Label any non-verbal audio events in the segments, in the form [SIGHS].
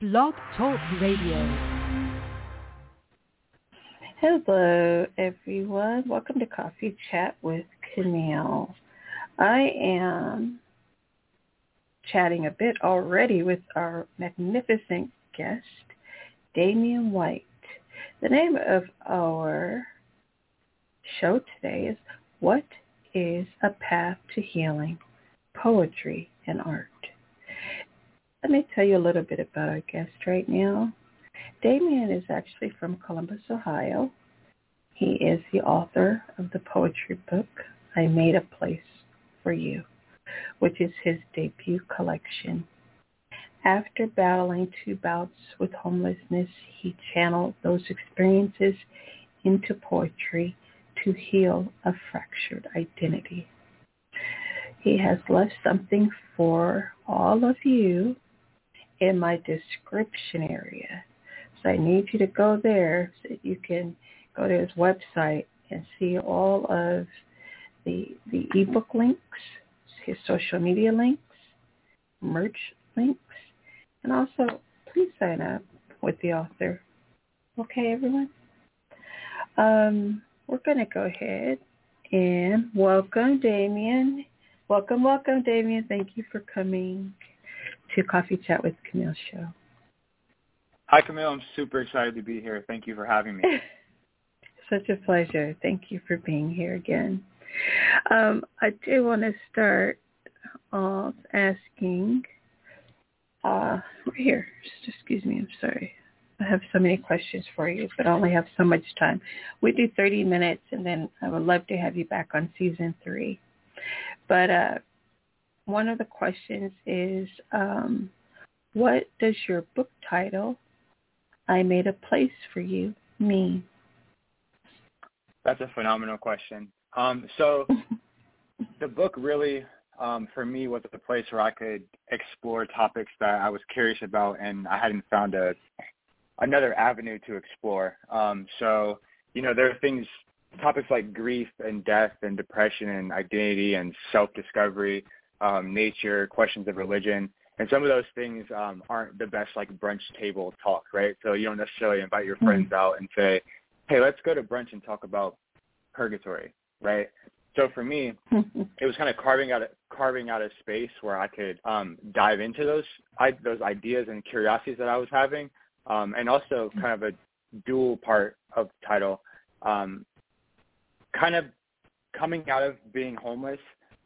Blog Talk Radio. Hello, everyone. Welcome to Coffee Chat with Camille. I am chatting a bit already with our magnificent guest, Damian White. The name of our show today is What is a Path to Healing? Poetry and Art. Let me tell you a little bit about our guest right now. Damian is actually from Columbus, Ohio. He is the author of the poetry book, I Made a Place for You, which is his debut collection. After battling two bouts with homelessness, he channeled those experiences into poetry to heal a fractured identity. He has left something for all of you in my description area. So I need you to go there so you can go to his website and see all of the the ebook links, his social media links, merch links, and also please sign up with the author. Okay, everyone. Um, we're going to go ahead and welcome Damian. Welcome, welcome, Damian. Thank you for coming to Coffee Chat with Camille show. Hi, Camille. I'm super excited to be here. Thank you for having me. [LAUGHS] Such a pleasure. Thank you for being here again. Um, I do want to start off asking, uh, right here, just excuse me, I'm sorry. I have so many questions for you, but I only have so much time. We do 30 minutes, and then I would love to have you back on season three. But uh, one of the questions is, um, what does your book title, I Made a Place for You, mean? That's a phenomenal question. Um, so [LAUGHS] the book really, um, for me, was a place where I could explore topics that I was curious about, and I hadn't found a another avenue to explore. Um, so, you know, there are things, topics like grief and death and depression and identity and self-discovery um, nature, questions of religion. And some of those things um, aren't the best like brunch table talk, right? So you don't necessarily invite your friends mm-hmm. out and say, hey, let's go to brunch and talk about purgatory, right? So for me, [LAUGHS] it was kind of carving out a, carving out a space where I could um, dive into those I, those ideas and curiosities that I was having, um, and also kind of a dual part of title, um, kind of coming out of being homeless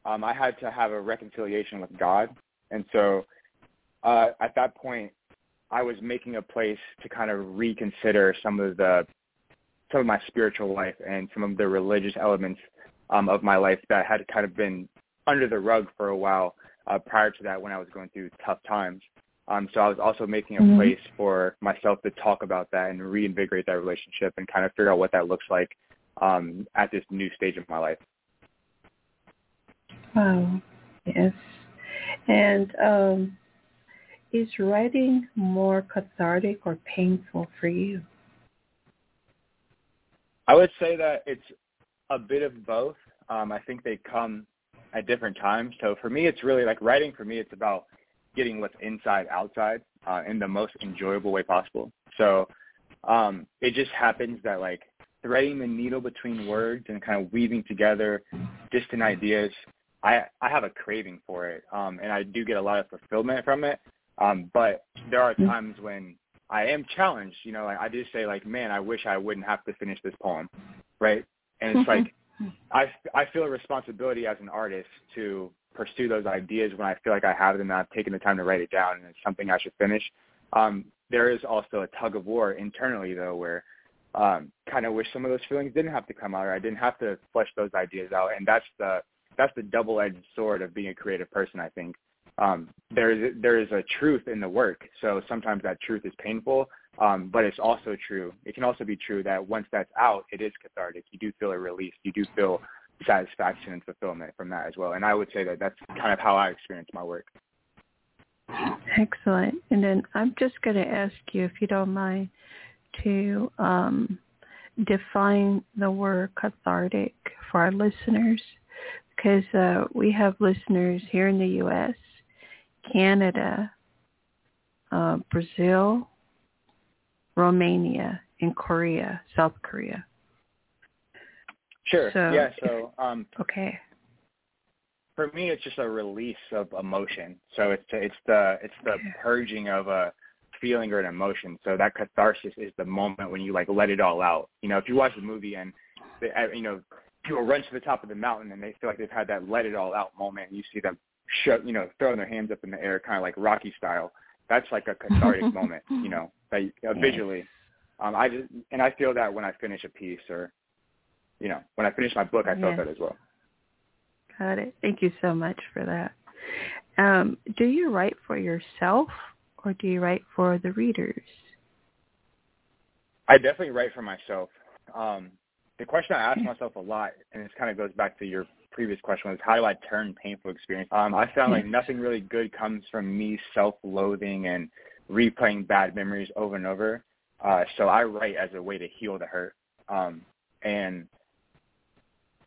um, I had to have a reconciliation with God. And so uh, at that point, I was making a place to kind of reconsider some of the some of my spiritual life and some of the religious elements um, of my life that had kind of been under the rug for a while uh, prior to that when I was going through tough times. Um, so I was also making a mm-hmm. place for myself to talk about that and reinvigorate that relationship and kind of figure out what that looks like um, at this new stage of my life. Wow. Yes. And um, is writing more cathartic or painful for you? I would say that it's a bit of both. Um, I think they come at different times. So for me, it's really like writing. For me, it's about getting what's inside outside uh, in the most enjoyable way possible. So um, it just happens that like threading the needle between words and kind of weaving together distant ideas I I have a craving for it, um, and I do get a lot of fulfillment from it. Um, but there are mm-hmm. times when I am challenged. You know, like I just say like, man, I wish I wouldn't have to finish this poem, right? And it's like I I feel a responsibility as an artist to pursue those ideas when I feel like I have them and I've taken the time to write it down and it's something I should finish. Um, there is also a tug of war internally though where um, kind of wish some of those feelings didn't have to come out or I didn't have to flesh those ideas out. And that's the that's the double-edged sword of being a creative person. I think um, there is there is a truth in the work, so sometimes that truth is painful, um, but it's also true. It can also be true that once that's out, it is cathartic. You do feel a release. You do feel satisfaction and fulfillment from that as well. And I would say that that's kind of how I experience my work. Excellent. And then I'm just going to ask you, if you don't mind, to um, define the word cathartic for our listeners because uh, we have listeners here in the U.S., Canada, uh, Brazil, Romania, and Korea, South Korea. Sure. So, yeah. So um, okay. For me, it's just a release of emotion. So it's it's the it's the Okay. purging of a feeling or an emotion. So that catharsis is the moment when you like let it all out. You know, if you watch the movie and uh, you know people run to the top of the mountain and they feel like they've had that let it all out moment, and you see them shut you know throwing their hands up in the air, kind of like Rocky style. That's like a cathartic [LAUGHS] moment. You know, that uh, visually. Um, I just and I feel that when I finish a piece or you know when I finish my book, I felt Yes. that as well. Got it. Thank you so much for that. Um, do you write for yourself or do you write for the readers? I definitely write for myself. Um, the question I ask myself a lot, and this kind of goes back to your previous question, was how do I turn painful experience? Um, I found like nothing really good comes from me self-loathing and replaying bad memories over and over. Uh, so I write as a way to heal the hurt. Um, and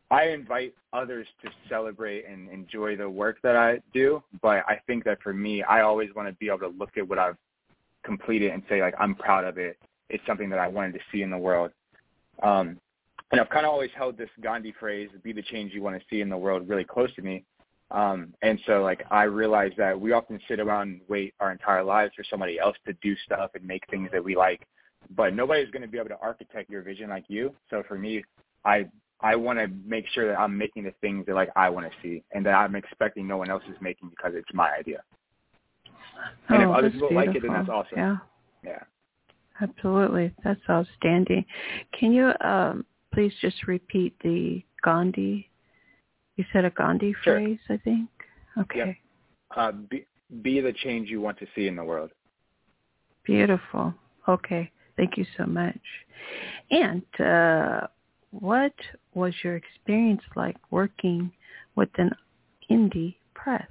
I invite others to celebrate and enjoy the work that I do, but I think that for me, I always want to be able to look at what I've completed and say like I'm proud of it. It's something that I wanted to see in the world. Um, and I've kind of always held this Gandhi phrase, "Be the change you want to see in the world," really close to me. Um, and so like I realize that we often sit around and wait our entire lives for somebody else to do stuff and make things that we like, but nobody's going to be able to architect your vision like you. So for me, I I want to make sure that I'm making the things that like I want to see and that I'm expecting no one else is making because it's my idea. And if oh, other that's people beautiful. like it, then that's awesome. Yeah, Yeah. absolutely. That's outstanding. Can you um, please just repeat the Gandhi? You said a Gandhi Sure. phrase, I think. Okay. Uh, be, be the change you want to see in the world. Beautiful. Okay. Thank you so much. And uh, what was your experience like working with an indie press?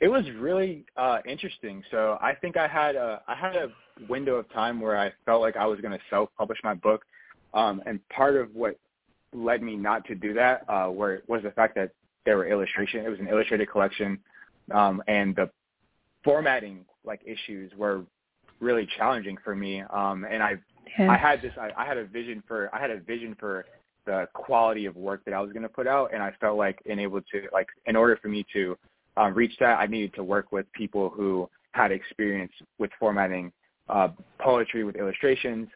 It was really uh, interesting. So I think I had a I had a window of time where I felt like I was going to self-publish my book, um, and part of what led me not to do that uh, were, was the fact that there were illustration. It was an illustrated collection, um, and the formatting like issues were really challenging for me. Um, and I Yes. I had this. I, I had a vision for. I had a vision for the quality of work that I was going to put out, and I felt like in able to like in order for me to um, reach that, I needed to work with people who had experience with formatting uh, poetry with illustrations,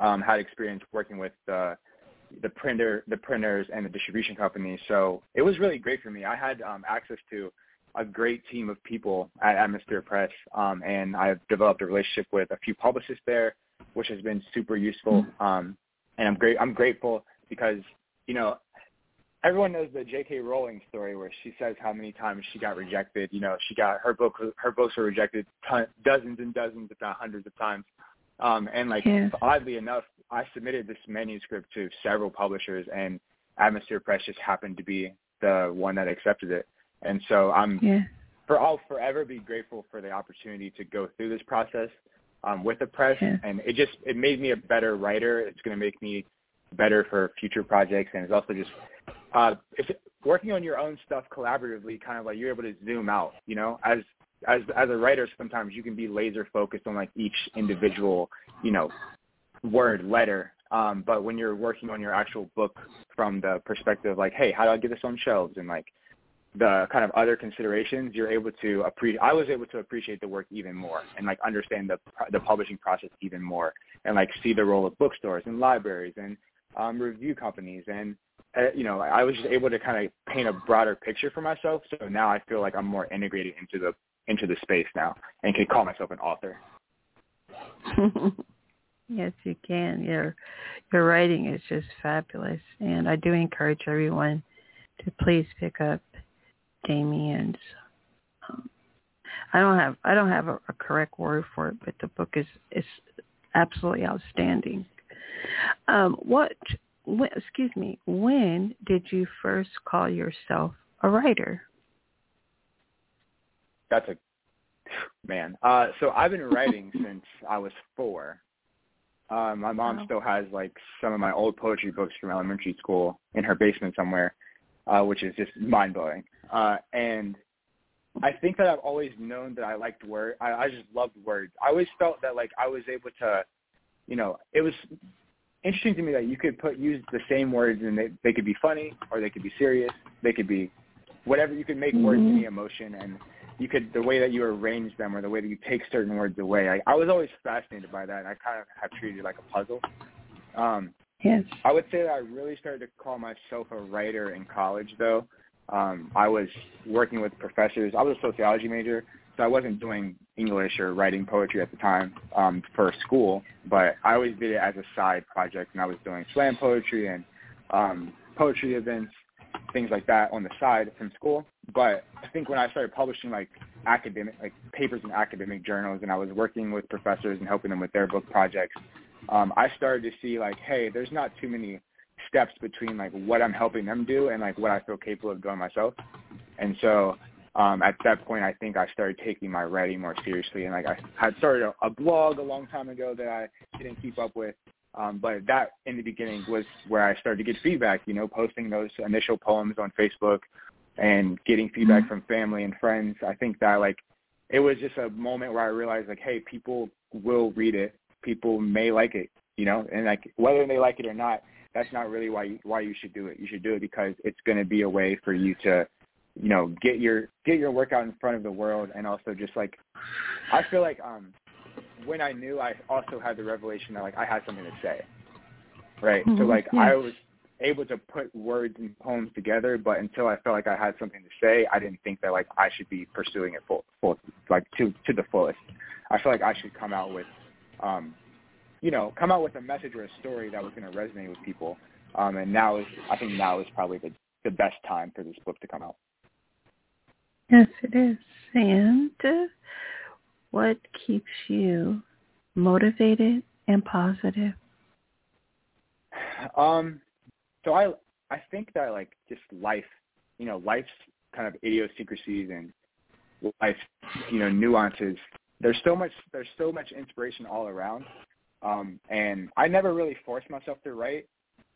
um, had experience working with the the printer, the printers, and the distribution companies. So it was really great for me. I had um, access to a great team of people at Atmosphere Press, um, and I've developed a relationship with a few publicists there, which has been super useful. Um, and I'm great. I'm grateful because you know everyone knows the J.K. Rowling story where she says how many times she got rejected. You know, she got her book. Her books were rejected ton, dozens and dozens, if not hundreds of times. Um, and like oddly enough, I submitted this manuscript to several publishers, and Atmosphere Press just happened to be the one that accepted it. And so I'm Yeah. for I'll forever be grateful for the opportunity to go through this process um, with the press, Yeah. and it just it made me a better writer. It's going to make me better for future projects, and it's also just uh, it's working on your own stuff collaboratively. Kind of like you're able to zoom out. You know, as as as a writer, sometimes you can be laser focused on like each individual, you know, word letter. Um, but when you're working on your actual book from the perspective like, hey, how do I get this on shelves, and like the kind of other considerations, you're able to appreciate. I was able to appreciate the work even more and like understand the the publishing process even more, and like see the role of bookstores and libraries and um, review companies and uh, you know I was just able to kind of paint a broader picture for myself. So now I feel like I'm more integrated into the into the space now and can call myself an author. [LAUGHS] yes, you can. Your your writing is just fabulous, and I do encourage everyone to please pick up Damian's. Um, I don't have I don't have a, a correct word for it, but the book is is absolutely outstanding. Um, what? When, excuse me. When did you first call yourself a writer? That's a man. Uh, so I've been writing [LAUGHS] since I was four. Uh, my mom Wow. still has like some of my old poetry books from elementary school in her basement somewhere, uh, which is just mind blowing. Uh, and I think that I've always known that I liked word. I, I just loved words. I always felt that like I was able to, you know, it was interesting to me that you could put use the same words and they they could be funny or they could be serious. They could be whatever. You could make mm-hmm. words any emotion and you could the way that you arrange them or the way that you take certain words away. I, I was always fascinated by that. And I kind of have treated it like a puzzle. Um, yes. I would say that I really started to call myself a writer in college, though. Um, I was working with professors. I was a sociology major, so I wasn't doing English or writing poetry at the time um, for school, but I always did it as a side project, and I was doing slam poetry and um, poetry events, things like that on the side from school. But I think when I started publishing like academic like papers in academic journals, and I was working with professors and helping them with their book projects, um, I started to see like, hey, there's not too many steps between like what I'm helping them do and like what I feel capable of doing myself. And so um, at that point, I think I started taking my writing more seriously. And like I had started a, a blog a long time ago that I didn't keep up with. Um, but that in the beginning was where I started to get feedback, you know, posting those initial poems on Facebook and getting feedback mm-hmm. from family and friends. I think that like it was just a moment where I realized like, hey, people will read it. People may like it, you know, and like whether they like it or not, that's not really why you, why you should do it. You should do it because it's going to be a way for you to, you know, get your get your workout in front of the world, and also just like, I feel like um, when I knew, I also had the revelation that like I had something to say, right? Mm-hmm. So like yeah. I was able to put words and poems together, but until I felt like I had something to say, I didn't think that like I should be pursuing it full, full like to to the fullest. I feel like I should come out with um, you know, come out with a message or a story that was going to resonate with people. Um, and now is, I think now is probably the, the best time for this book to come out. Yes, it is. And uh, what keeps you motivated and positive? [SIGHS] Um, so I I think that like just life, you know, life's kind of idiosyncrasies and life, you know, nuances. There's so much there's so much inspiration all around. Um, and I never really force myself to write.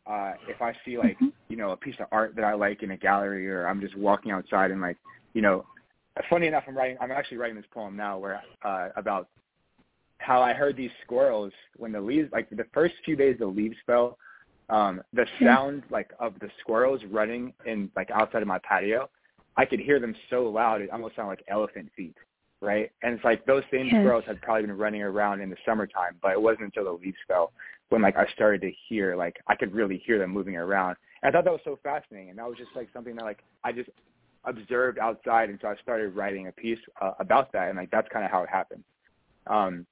Uh, if I see like, mm-hmm. you know, a piece of art that I like in a gallery or I'm just walking outside and like, you know, funny enough, I'm writing, I'm actually writing this poem now where, uh, about how I heard these squirrels when the leaves, like the first few days the leaves fell, um, the sound like of the squirrels running in like outside of my patio, I could hear them so loud it almost sounded like elephant feet right? And it's like those same yes. squirrels had probably been running around in the summertime, but it wasn't until the leaves fell when like I started to hear like I could really hear them moving around. And I thought that was so fascinating, and that was just like something that like I just observed outside, and so I started writing a piece uh, about that, and like that's kind of how it happened. Um,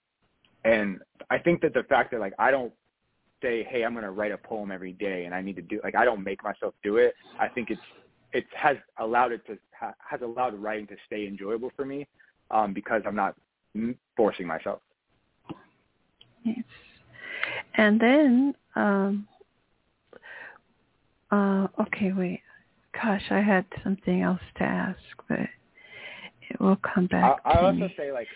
and I think that the fact that like I don't say, hey, I'm going to write a poem every day, and I need to do like I don't make myself do it. I think it's it has allowed it to ha, has allowed writing to stay enjoyable for me um, because I'm not forcing myself. Yes. And then, um, uh, okay, wait. Gosh, I had something else to ask, but it will come back. I, I also me. say, like,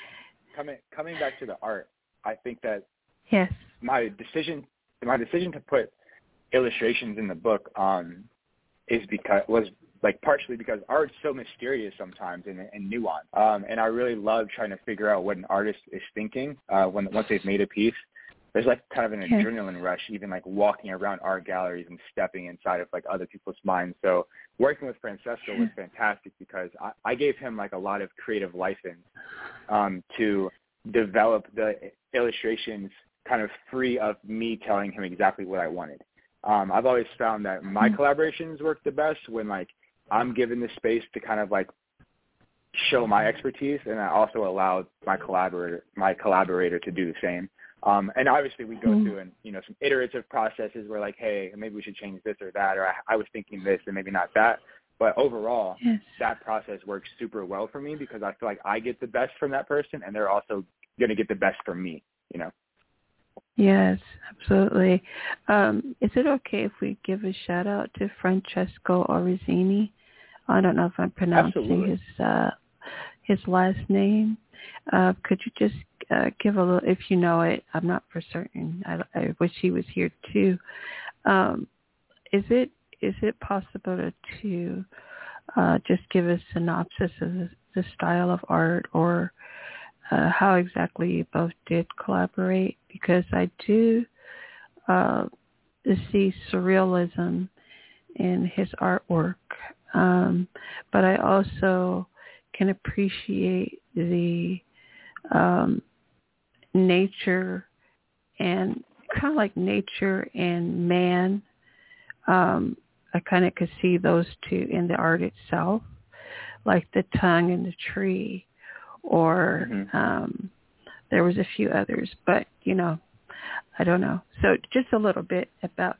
coming coming back to the art, I think that yes, my decision my decision to put illustrations in the book um, is because was like partially because art's so mysterious sometimes and, and nuanced. Um, and I really love trying to figure out what an artist is thinking uh, when once they've made a piece. There's like kind of an yeah. adrenaline rush, even like walking around art galleries and stepping inside of like other people's minds. So working with Francesco was [LAUGHS] fantastic because I, I gave him like a lot of creative license um, to develop the illustrations kind of free of me telling him exactly what I wanted. Um, I've always found that my mm-hmm. collaborations work the best when like I'm given the space to kind of like show my expertise, and I also allow my collaborator my collaborator to do the same. Um, and obviously, we go mm-hmm. through and you know some iterative processes where like, hey, maybe we should change this or that, or I, I was thinking this and maybe not that. But overall, yes. that process works super well for me because I feel like I get the best from that person, and they're also going to get the best from me. You know. Yes, absolutely. Um, is it okay if we give a shout out to Francesco Orizini? I don't know if I'm pronouncing absolutely. his uh, his last name. Uh, could you just uh, give a little, if you know it? I'm not for certain. I, I wish he was here too. Um, is it is it possible to, to uh, just give a synopsis of the style of art or uh, how exactly you both did collaborate because I do uh, see surrealism in his artwork, um, but I also can appreciate the um, nature and kind of like nature and man. Um, I kind of could see those two in the art itself, like the tongue in the tree, or mm-hmm. um, there was a few others, but you know, I don't know. So just a little bit about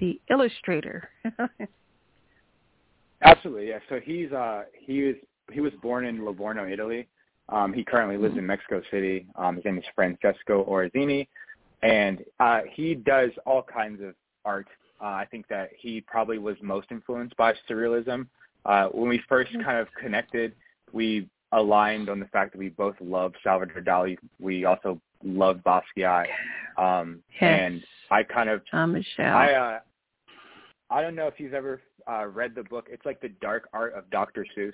the illustrator. [LAUGHS] Absolutely, yeah. So he's uh he was he was born in Livorno, Italy. Um, he currently lives in Mexico City. Um, his name is Francesco Orazini, and uh, he does all kinds of art. Uh, I think that he probably was most influenced by surrealism. Uh, when we first mm-hmm. kind of connected, we aligned on the fact that we both love Salvador Dali. We also love Basquiat, um, yes. and I kind of Jean Michel. I uh, I don't know if you've ever uh, read the book. It's like the dark art of Dr. Seuss.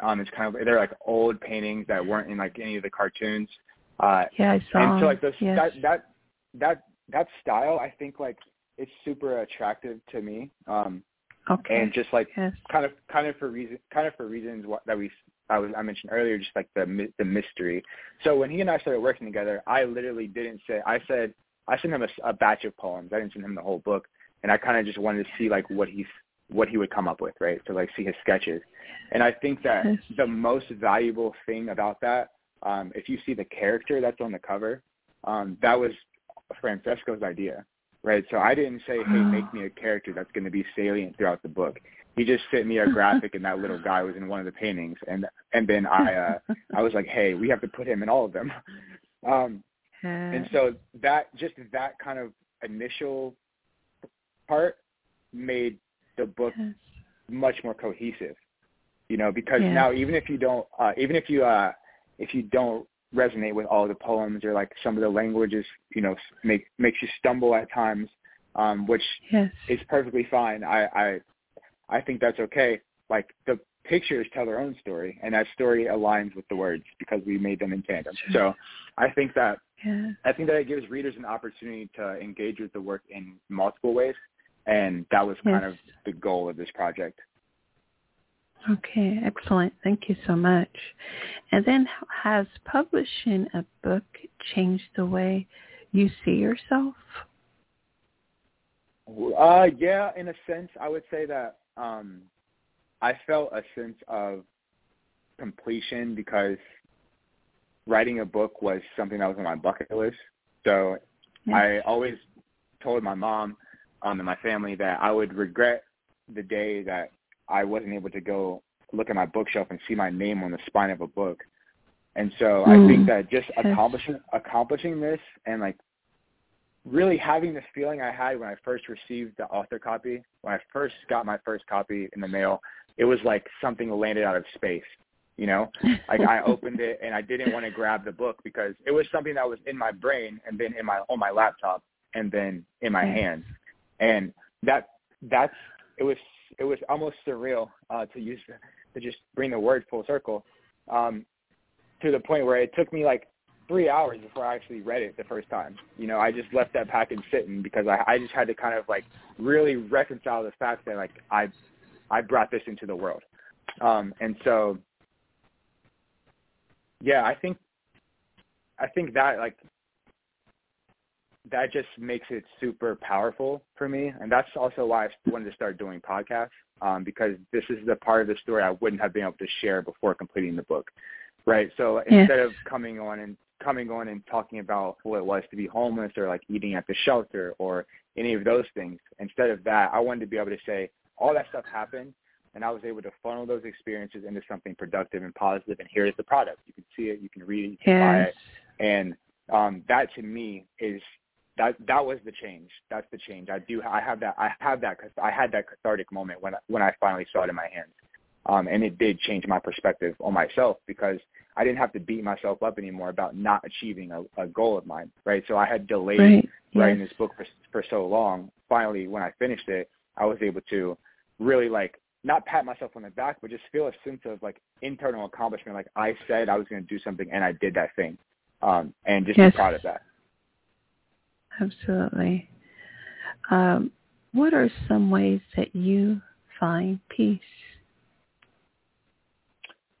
Um, it's kind of they're like old paintings that weren't in like any of the cartoons. Uh, yeah, I saw. And so like those, yes. that that that that style, I think like it's super attractive to me. Um, okay. And just like yes. kind of kind of for reason kind of for reasons that we I was I mentioned earlier, just like the the mystery. So when he and I started working together, I literally didn't say I said I sent him a, a batch of poems. I didn't send him the whole book, and I kind of just wanted to see like what he's what he would come up with, right? To like see his sketches. And I think that [LAUGHS] the most valuable thing about that, um, if you see the character that's on the cover, um, that was Francesco's idea, right? So I didn't say, hey, make me a character that's going to be salient throughout the book. He just sent me a graphic, and that little guy was in one of the paintings, and and then I uh, I was like, hey, we have to put him in all of them. [LAUGHS] Um, and so that just that kind of initial part made the book much more cohesive. You know, because yes. now even if you don't, uh, even if you uh, if you don't resonate with all the poems or like some of the languages, you know, make makes you stumble at times, um, which yes. is perfectly fine. I, I I think that's okay. Like the pictures tell their own story, and that story aligns with the words because we made them in tandem. So I think that yeah. I think that it gives readers an opportunity to engage with the work in multiple ways and that was kind yes. of the goal of this project. Okay, excellent. Thank you so much. And then has publishing a book changed the way you see yourself? Uh, yeah, in a sense, I would say that um, I felt a sense of completion because writing a book was something that was on my bucket list. So yes. I always told my mom um, and my family that I would regret the day that I wasn't able to go look at my bookshelf and see my name on the spine of a book. And so mm. I think that just accomplishing accomplishing this and like really having this feeling I had when I first received the author copy, when I first got my first copy in the mail, it was like something landed out of space. You know, [LAUGHS] like I opened it and I didn't want to grab the book because it was something that was in my brain and then in my on my laptop and then in my hands and that that's it was it was almost surreal uh, to use to just bring the word full circle um, to the point where it took me like three hours before I actually read it the first time. You know, I just left that package sitting because I, I just had to kind of like really reconcile the fact that like I I brought this into the world. Um, and so yeah, I think I think that like that just makes it super powerful for me. And that's also why I wanted to start doing podcasts um, because this is the part of the story I wouldn't have been able to share before completing the book. Right. So instead of coming on and coming on and talking about what it was to be homeless or like eating at the shelter or any of those things, instead of that, I wanted to be able to say all that stuff happened and I was able to funnel those experiences into something productive and positive. And here is the product. You can see it, you can read it, you can buy it. And um, that to me is that that was the change. That's the change. I do. I have that. I have that. Cause I had that cathartic moment when when I finally saw it in my hands, um, and it did change my perspective on myself because I didn't have to beat myself up anymore about not achieving a, a goal of mine. Right. So I had delayed right. writing yes. this book for for so long. Finally, when I finished it, I was able to really like not pat myself on the back, but just feel a sense of like internal accomplishment. Like I said I was going to do something and I did that thing, um, and just yes. be proud of that. Absolutely. Um, what are some ways that you find peace?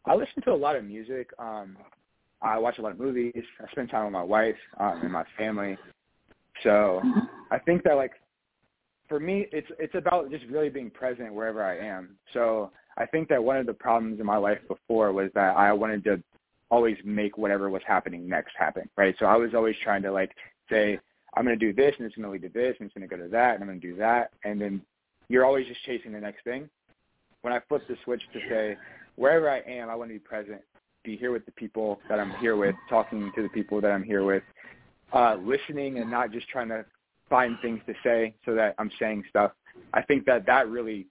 I listen to a lot of music. Um, I watch a lot of movies. I spend time with my wife um, and my family. So I think that like for me, it's it's about just really being present wherever I am. So I think that one of the problems in my life before was that I wanted to always make whatever was happening next happen, right? So I was always trying to like say I'm going to do this and it's going to lead to this and it's going to go to that and I'm going to do that, and then you're always just chasing the next thing. When I flipped the switch to say wherever I am, I want to be present, be here with the people that I'm here with, talking to the people that I'm here with, uh, listening and not just trying to find things to say so that I'm saying stuff. I think that that really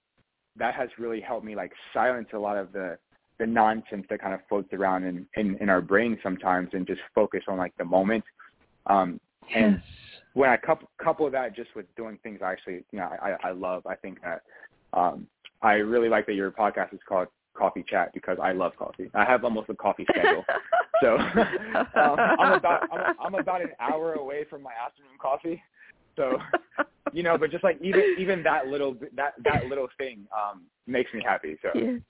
that has really helped me like silence a lot of the the nonsense that kind of floats around in in, in our brains sometimes and just focus on like the moment. Um, and yes. when I couple couple that just with doing things I actually you know I I love, I think that um, I really like that your podcast is called Coffee Chat because I love coffee. I have almost a coffee [LAUGHS] schedule. so [LAUGHS] um, I'm about I'm, I'm about an hour away from my afternoon coffee. So, you know, but just like even even that little that that little thing um makes me happy. So. Yes.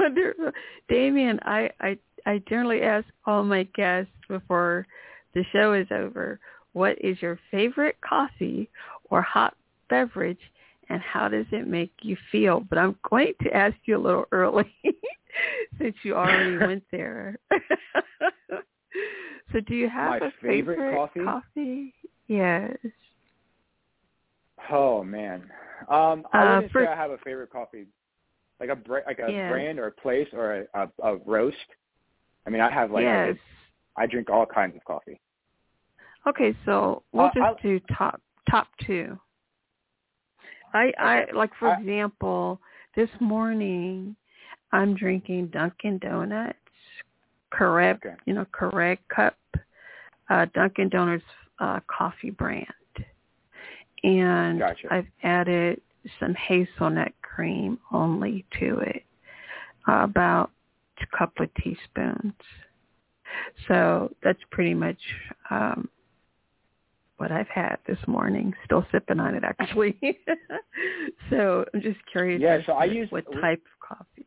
Wonderful. Damian, I, I I generally ask all my guests before the show is over, what is your favorite coffee or hot beverage and how does it make you feel? But I'm going to ask you a little early [LAUGHS] since you already [LAUGHS] went there. [LAUGHS] so do you have My a favorite, favorite coffee? coffee? Yes. Oh man, um, I Uh, wouldn't for- say I have a favorite coffee, like a like a Yeah. brand or a place or a, a, a roast. I mean, I have like yes. I drink all kinds of coffee. Okay, so we'll Uh, just I'll- do top top two. I I like for I- example, this morning I'm drinking Dunkin' Donuts correct, Okay. you know, correct cup uh Dunkin' Donuts uh coffee brand. And Gotcha. I've added some hazelnut cream only to it. Uh, about a couple of teaspoons. So that's pretty much um, what I've had this morning. Still sipping on it, actually. [LAUGHS] so I'm just curious. Yeah, so I use- what type of coffee.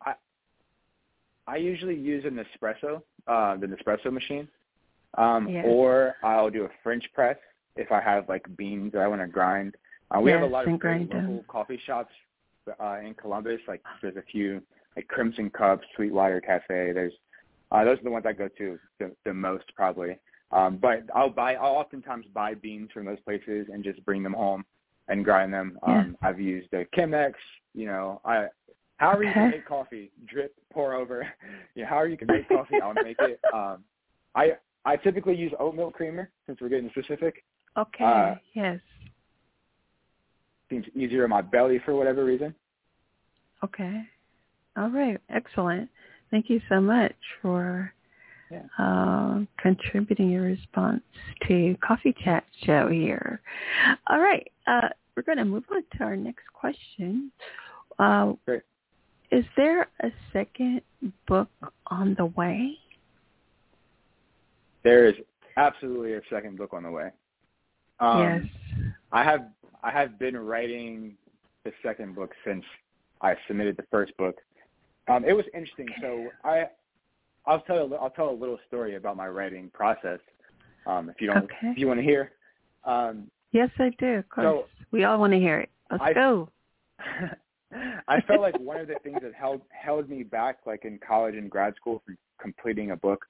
I usually use an espresso, uh, the Nespresso machine, um, Yes. or I'll do a French press if I have like beans that I want to grind. Uh, we have a lot of great them. local coffee shops uh, in Columbus. Like there's a few like Crimson Cup, Sweetwater Cafe. There's uh, those are the ones I go to the, the most probably. Um, but I'll buy. I'll oftentimes buy beans from those places and just bring them home and grind them. Um, I've used the Chemex. You know, I however you can make coffee, drip, pour over. [LAUGHS] you know, however you can make coffee, I'll make it. [LAUGHS] Um, I I typically use oat milk creamer since we're getting specific. Okay. uh, yes. Seems easier on my belly for whatever reason. Okay. All right. Excellent. Thank you so much for Yeah. uh, contributing your response to Coffee Chat Show here. All right. Uh, we're going to move on to our next question. Uh, Great. Is there a second book on the way? There is absolutely a second book on the way. Um, yes. I have I have been writing the second book since I submitted the first book. Um, it was interesting. So I I'll tell a, I'll tell a little story about my writing process. Um, if you don't Okay. if you want to hear. Um, Yes, I do. Of course. So- we all want to hear it. Let's I- go. [LAUGHS] I felt like one of the things that held held me back, like in college and grad school, from completing a book,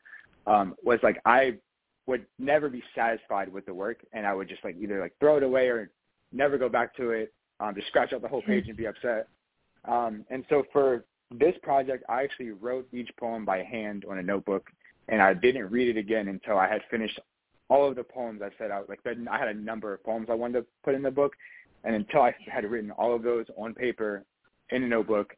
um, was like I would never be satisfied with the work, and I would just like either like throw it away or never go back to it, um, just scratch out the whole page and be upset. Um, and so for this project, I actually wrote each poem by hand on a notebook, and I didn't read it again until I had finished all of the poems I set out. Like I had a number of poems I wanted to put in the book, and until I had written all of those on paper in a notebook,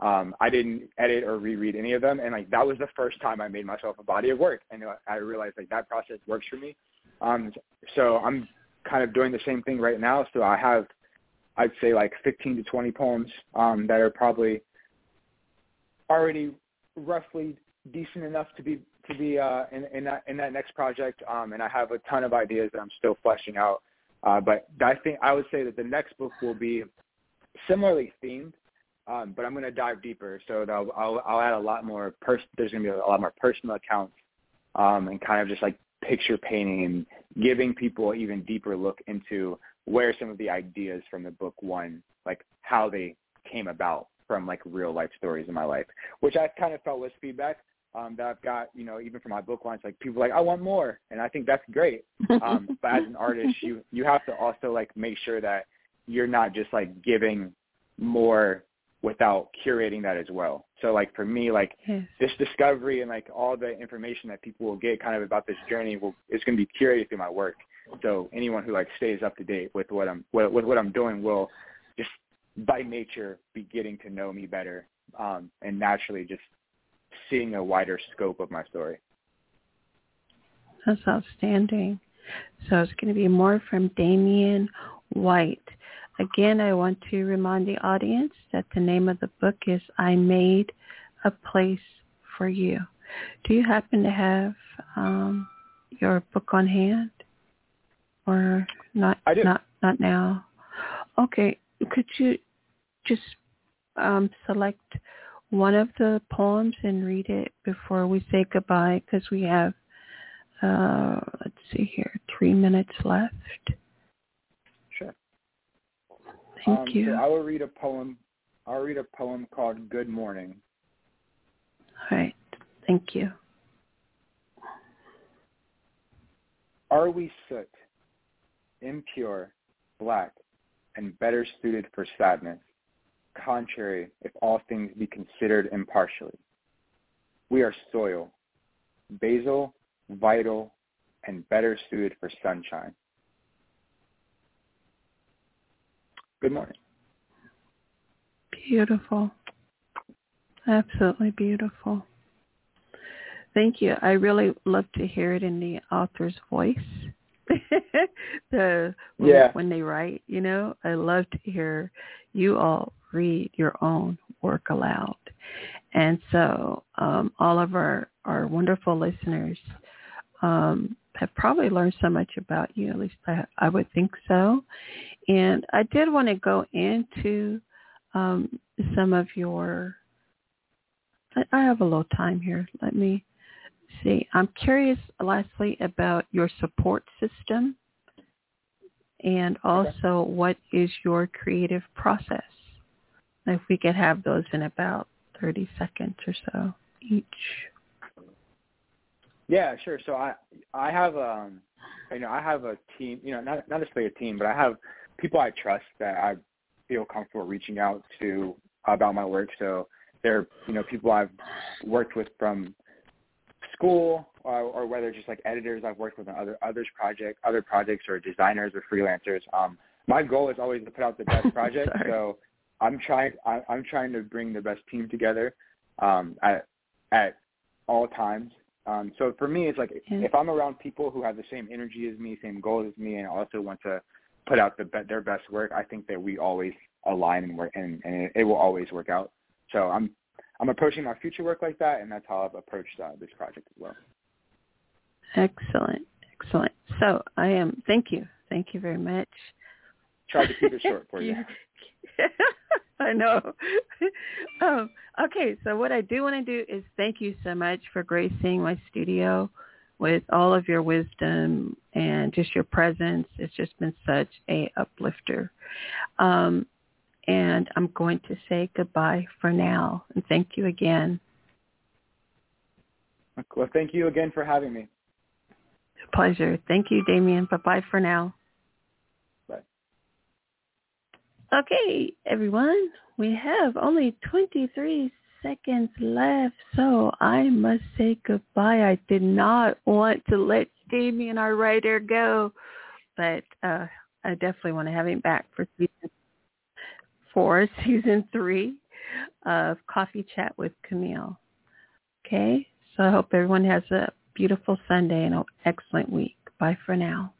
um, I didn't edit or reread any of them. And like that was the first time I made myself a body of work, and I realized like that process works for me. Um, so I'm kind of doing the same thing right now. So I have I'd say like 15 to 20 poems um, that are probably already roughly decent enough to be to be uh, in, in that in that next project. Um, and I have a ton of ideas that I'm still fleshing out. Uh, but I think I would say that the next book will be similarly themed, um, but I'm going to dive deeper. So I'll, I'll, I'll add a lot more. Pers- there's going to be a lot more personal accounts um, and kind of just like picture painting and giving people an even deeper look into where some of the ideas from the book one, like how they came about from like real life stories in my life, which I kind of felt was feedback um, that I've got, you know, even from my book lines, like people like, I want more. And I think that's great. Um, [LAUGHS] but as an artist, you, you have to also like make sure that you're not just like giving more without curating that as well. So like for me, like yes. this discovery and like all the information that people will get kind of about this journey will is going to be curated through my work. So anyone who like stays up to date with what I'm what, with what I'm doing will by nature be getting to know me better um, and naturally just seeing a wider scope of my story. That's outstanding. So it's going to be more from Damian White. Again, I want to remind the audience that the name of the book is I Made a Place for You. Do you happen to have um, your book on hand? Or not I do. not not now? Okay. Could you just um, select one of the poems and read it before we say goodbye because we have uh, let's see here, three minutes left. Sure. Thank um, you. So I will read a poem. I'll read a poem called Good Morning. All right. Thank you. Are we soot, impure, black, and better suited for sadness, contrary if all things be considered impartially? We are soil, basal, vital, and better suited for sunshine. Good morning. Beautiful. Absolutely beautiful. Thank you. I really love to hear it in the author's voice. [LAUGHS] the yeah. when they write, you know, I love to hear you all read your own work aloud. And so um, all of our, our wonderful listeners um, have probably learned so much about you. At least I, I would think so. And I did want to go into um, some of your. I, I have a little time here. Let me see. I'm curious, lastly, about your support system, and also what is your creative process. If we could have those in about 30 seconds or so each. Yeah, sure. So I I have um you know I have a team you know not not necessarily a team but I have people I trust that I feel comfortable reaching out to about my work. So they're you know people I've worked with from school or, or whether just like editors I've worked with on other others project other projects or designers or freelancers. Um, my goal is always to put out the best [LAUGHS] project. so I'm trying I, I'm trying to bring the best team together um, at at all times um, so for me, it's like yeah. if I'm around people who have the same energy as me, same goals as me, and also want to put out the, their best work, I think that we always align and work, and, and it, it will always work out. So I'm I'm approaching my future work like that, and that's how I've approached uh, this project as well. Excellent, excellent. So I am. Thank you, thank you very much. Try to keep it short for [LAUGHS] you. [LAUGHS] I know. [LAUGHS] um, okay, so what I do want to do is thank you so much for gracing my studio with all of your wisdom and just your presence. It's just been such a uplifter. Um, and I'm going to say goodbye for now. And thank you again. Well, thank you again for having me. Pleasure. Thank you, Damian. Bye-bye for now. Okay, everyone, we have only 23 seconds left, so I must say goodbye. I did not want to let Damian, our writer, go, but uh, I definitely want to have him back for season four, [LAUGHS] season three of Coffee Chat with Camille. Okay, so I hope everyone has a beautiful Sunday and an excellent week. Bye for now.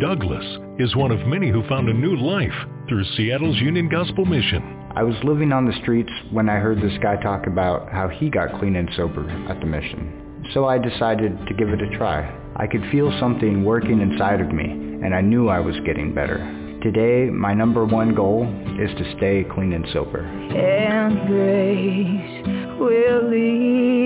Douglas is one of many who found a new life through Seattle's Union Gospel Mission. I was living on the streets when I heard this guy talk about how he got clean and sober at the mission. So I decided to give it a try. I could feel something working inside of me, and I knew I was getting better. Today, my number one goal is to stay clean and sober. And grace will lead me home. To